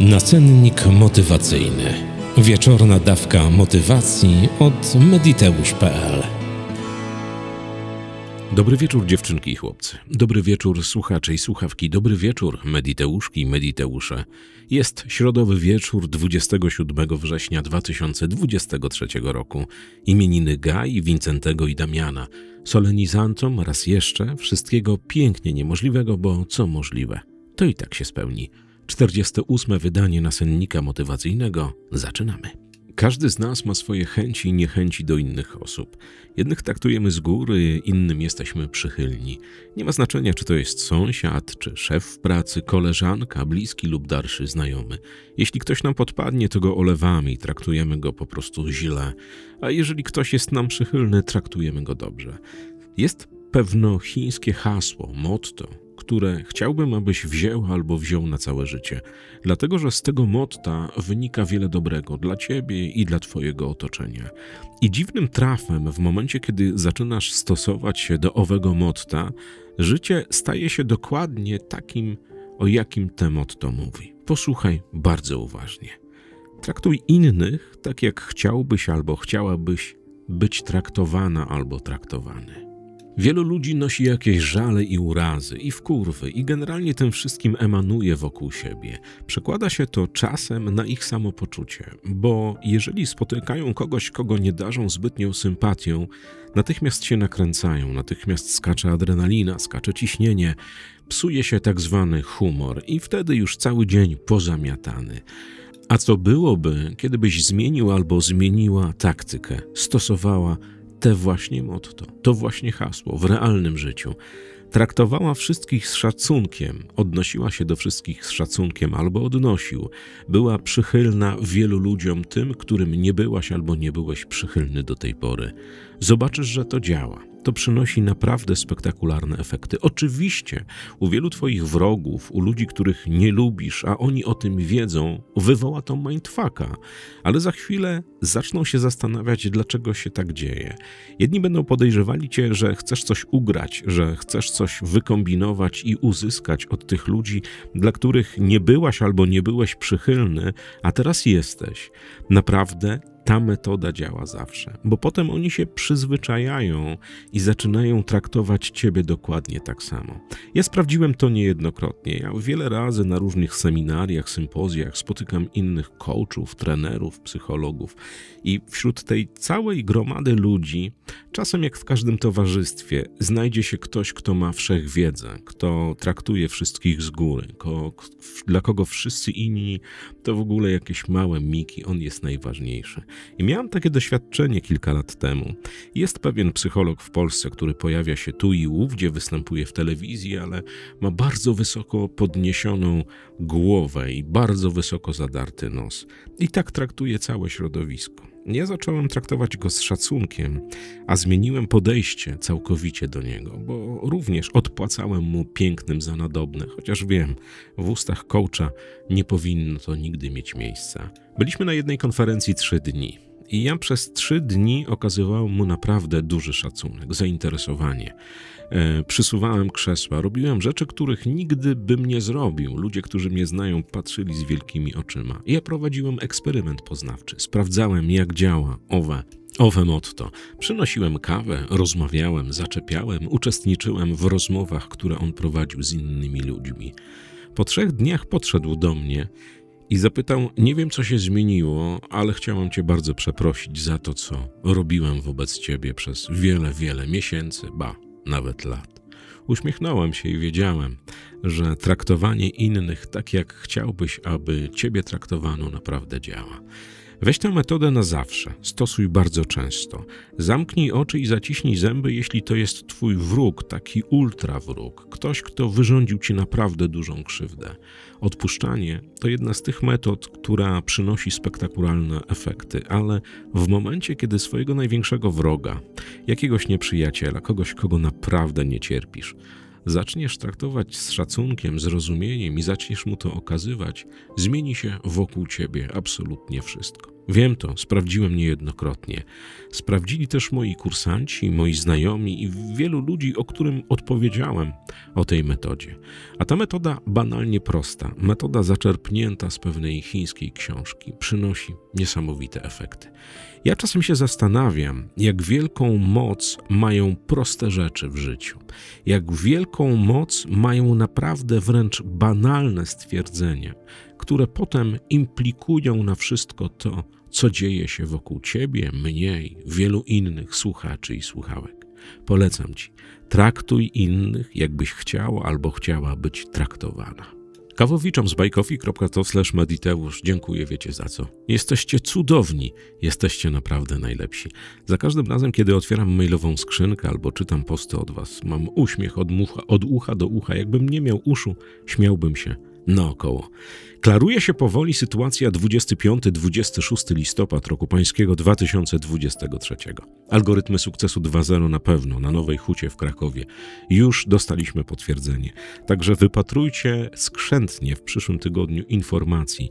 Nacennik motywacyjny. Wieczorna dawka motywacji od mediteusz.pl. Dobry wieczór dziewczynki i chłopcy. Dobry wieczór słuchacze i słuchawki. Dobry wieczór mediteuszki i mediteusze. Jest środowy wieczór 27 września 2023 roku. Imieniny Gai, Wincentego i Damiana. Solenizantom raz jeszcze wszystkiego pięknie niemożliwego, bo co możliwe, to i tak się spełni. 48. wydanie nasennika motywacyjnego. Zaczynamy. Każdy z nas ma swoje chęci i niechęci do innych osób. Jednych traktujemy z góry, innym jesteśmy przychylni. Nie ma znaczenia, czy to jest sąsiad, czy szef w pracy, koleżanka, bliski lub dalszy znajomy. Jeśli ktoś nam podpadnie, to go olewamy i traktujemy go po prostu źle, a jeżeli ktoś jest nam przychylny, traktujemy go dobrze. Jest pewno chińskie hasło, motto, które chciałbym, abyś wziął albo wziął na całe życie, dlatego że z tego motta wynika wiele dobrego dla ciebie i dla twojego otoczenia. I dziwnym trafem, w momencie, kiedy zaczynasz stosować się do owego motta, życie staje się dokładnie takim, o jakim te motto mówi. Posłuchaj bardzo uważnie. Traktuj innych tak, jak chciałbyś albo chciałabyś być traktowana albo traktowany. Wielu ludzi nosi jakieś żale i urazy, i wkurwy, i generalnie tym wszystkim emanuje wokół siebie. Przekłada się to czasem na ich samopoczucie, bo jeżeli spotykają kogoś, kogo nie darzą zbytnią sympatią, natychmiast się nakręcają, natychmiast skacze adrenalina, skacze ciśnienie, psuje się tak zwany humor i wtedy już cały dzień pozamiatany. A co byłoby, kiedybyś zmienił albo zmieniła taktykę, stosowała te właśnie motto, to właśnie hasło w realnym życiu. Traktowała wszystkich z szacunkiem, odnosiła się do wszystkich z szacunkiem albo odnosił. Była przychylna wielu ludziom, tym, którym nie byłaś albo nie byłeś przychylny do tej pory. Zobaczysz, że to działa to przynosi naprawdę spektakularne efekty. Oczywiście u wielu Twoich wrogów, u ludzi, których nie lubisz, a oni o tym wiedzą, wywoła to mindfucka, ale za chwilę zaczną się zastanawiać, dlaczego się tak dzieje. Jedni będą podejrzewali Cię, że chcesz coś ugrać, że chcesz coś wykombinować i uzyskać od tych ludzi, dla których nie byłaś albo nie byłeś przychylny, a teraz jesteś. Naprawdę ta metoda działa zawsze, bo potem oni się przyzwyczajają i zaczynają traktować ciebie dokładnie tak samo. Ja sprawdziłem to niejednokrotnie. Ja wiele razy na różnych seminariach, sympozjach spotykam innych coachów, trenerów, psychologów i wśród tej całej gromady ludzi, czasem jak w każdym towarzystwie, znajdzie się ktoś, kto ma wszechwiedzę, kto traktuje wszystkich z góry, ko, dla kogo wszyscy inni to w ogóle jakieś małe miki, on jest najważniejszy. I miałem takie doświadczenie kilka lat temu. Jest pewien psycholog w Polsce, który pojawia się tu i ówdzie, występuje w telewizji, ale ma bardzo wysoko podniesioną głowę i bardzo wysoko zadarty nos. I tak traktuje całe środowisko. Ja zacząłem traktować go z szacunkiem, a zmieniłem podejście całkowicie do niego, bo również odpłacałem mu pięknym za nadobne, chociaż wiem, w ustach coacha nie powinno to nigdy mieć miejsca. Byliśmy na jednej konferencji trzy dni. I ja przez trzy dni okazywałem mu naprawdę duży szacunek, zainteresowanie. E, przysuwałem krzesła, robiłem rzeczy, których nigdy bym nie zrobił. Ludzie, którzy mnie znają, patrzyli z wielkimi oczyma. Ja prowadziłem eksperyment poznawczy. Sprawdzałem, jak działa owe Owe motto. Przynosiłem kawę, rozmawiałem, zaczepiałem, uczestniczyłem w rozmowach, które on prowadził z innymi ludźmi. Po trzech dniach podszedł do mnie i zapytał: Nie wiem, co się zmieniło, ale chciałem Cię bardzo przeprosić za to, co robiłem wobec Ciebie przez wiele, wiele miesięcy, ba, nawet lat. Uśmiechnąłem się i wiedziałem, że traktowanie innych tak, jak chciałbyś, aby Ciebie traktowano, naprawdę działa. Weź tę metodę na zawsze, stosuj bardzo często. Zamknij oczy i zaciśnij zęby, jeśli to jest twój wróg, taki ultra wróg, ktoś, kto wyrządził ci naprawdę dużą krzywdę. Odpuszczanie to jedna z tych metod, która przynosi spektakularne efekty, ale w momencie, kiedy swojego największego wroga, jakiegoś nieprzyjaciela, kogoś, kogo naprawdę nie cierpisz, zaczniesz traktować z szacunkiem, zrozumieniem i zaczniesz mu to okazywać, zmieni się wokół ciebie absolutnie wszystko. Wiem to, sprawdziłem niejednokrotnie. Sprawdzili też moi kursanci, moi znajomi i wielu ludzi, o którym odpowiedziałem o tej metodzie. A ta metoda banalnie prosta, metoda zaczerpnięta z pewnej chińskiej książki, przynosi niesamowite efekty. Ja czasem się zastanawiam, jak wielką moc mają proste rzeczy w życiu, jak wielką moc mają naprawdę wręcz banalne stwierdzenia, które potem implikują na wszystko to, co dzieje się wokół ciebie, mnie i wielu innych słuchaczy i słuchałek. Polecam ci, traktuj innych, jakbyś chciał albo chciała być traktowana. Kawowiczom z bajkofi.to mediteusz dziękuję, wiecie za co. Jesteście cudowni, jesteście naprawdę najlepsi. Za każdym razem, kiedy otwieram mailową skrzynkę albo czytam posty od was, mam uśmiech od, mucha, od ucha do ucha. Jakbym nie miał uszu, śmiałbym się naokoło. Klaruje się powoli sytuacja 25-26 listopad roku pańskiego 2023. Algorytmy sukcesu 2.0 na pewno na Nowej Hucie w Krakowie. Już dostaliśmy potwierdzenie. Także wypatrujcie skrzętnie w przyszłym tygodniu informacji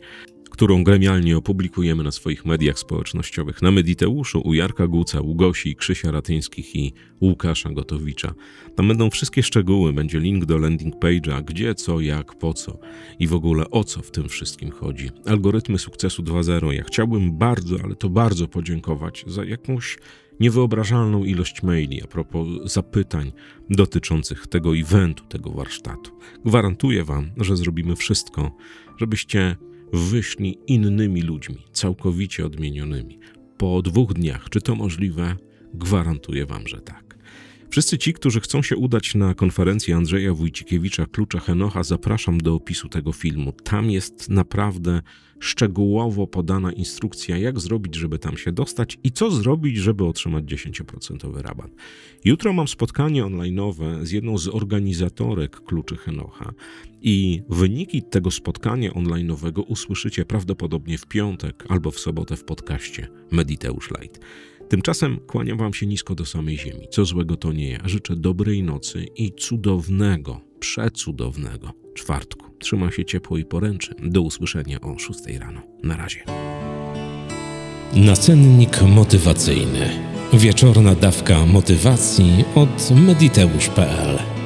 którą gremialnie opublikujemy na swoich mediach społecznościowych, na Mediteuszu, u Jarka Guca, u Gosi, Krzysia Ratyńskich i Łukasza Gotowicza. Tam będą wszystkie szczegóły, będzie link do landing page'a, gdzie, co, jak, po co i w ogóle o co w tym wszystkim chodzi. Algorytmy sukcesu 2.0. Ja chciałbym bardzo, ale to bardzo podziękować za jakąś niewyobrażalną ilość maili a propos zapytań dotyczących tego eventu, tego warsztatu. Gwarantuję Wam, że zrobimy wszystko, żebyście wyszli innymi ludźmi, całkowicie odmienionymi. Po dwóch dniach, czy to możliwe? Gwarantuję Wam, że tak. Wszyscy ci, którzy chcą się udać na konferencję Andrzeja Wójcikiewicza Klucza Henocha, zapraszam do opisu tego filmu. Tam jest naprawdę szczegółowo podana instrukcja, jak zrobić, żeby tam się dostać i co zrobić, żeby otrzymać 10% rabat. Jutro mam spotkanie online'owe z jedną z organizatorek Kluczy Henocha i wyniki tego spotkania online'owego usłyszycie prawdopodobnie w piątek albo w sobotę w podcaście Mediteusz Light. Tymczasem kłaniam Wam się nisko do samej ziemi. Co złego to nie ja. Życzę dobrej nocy i cudownego, przecudownego czwartku. Trzymaj się ciepło i poręczy. Do usłyszenia o 6 rano. Na razie. Nacennik motywacyjny. Wieczorna dawka motywacji od mediteusz.pl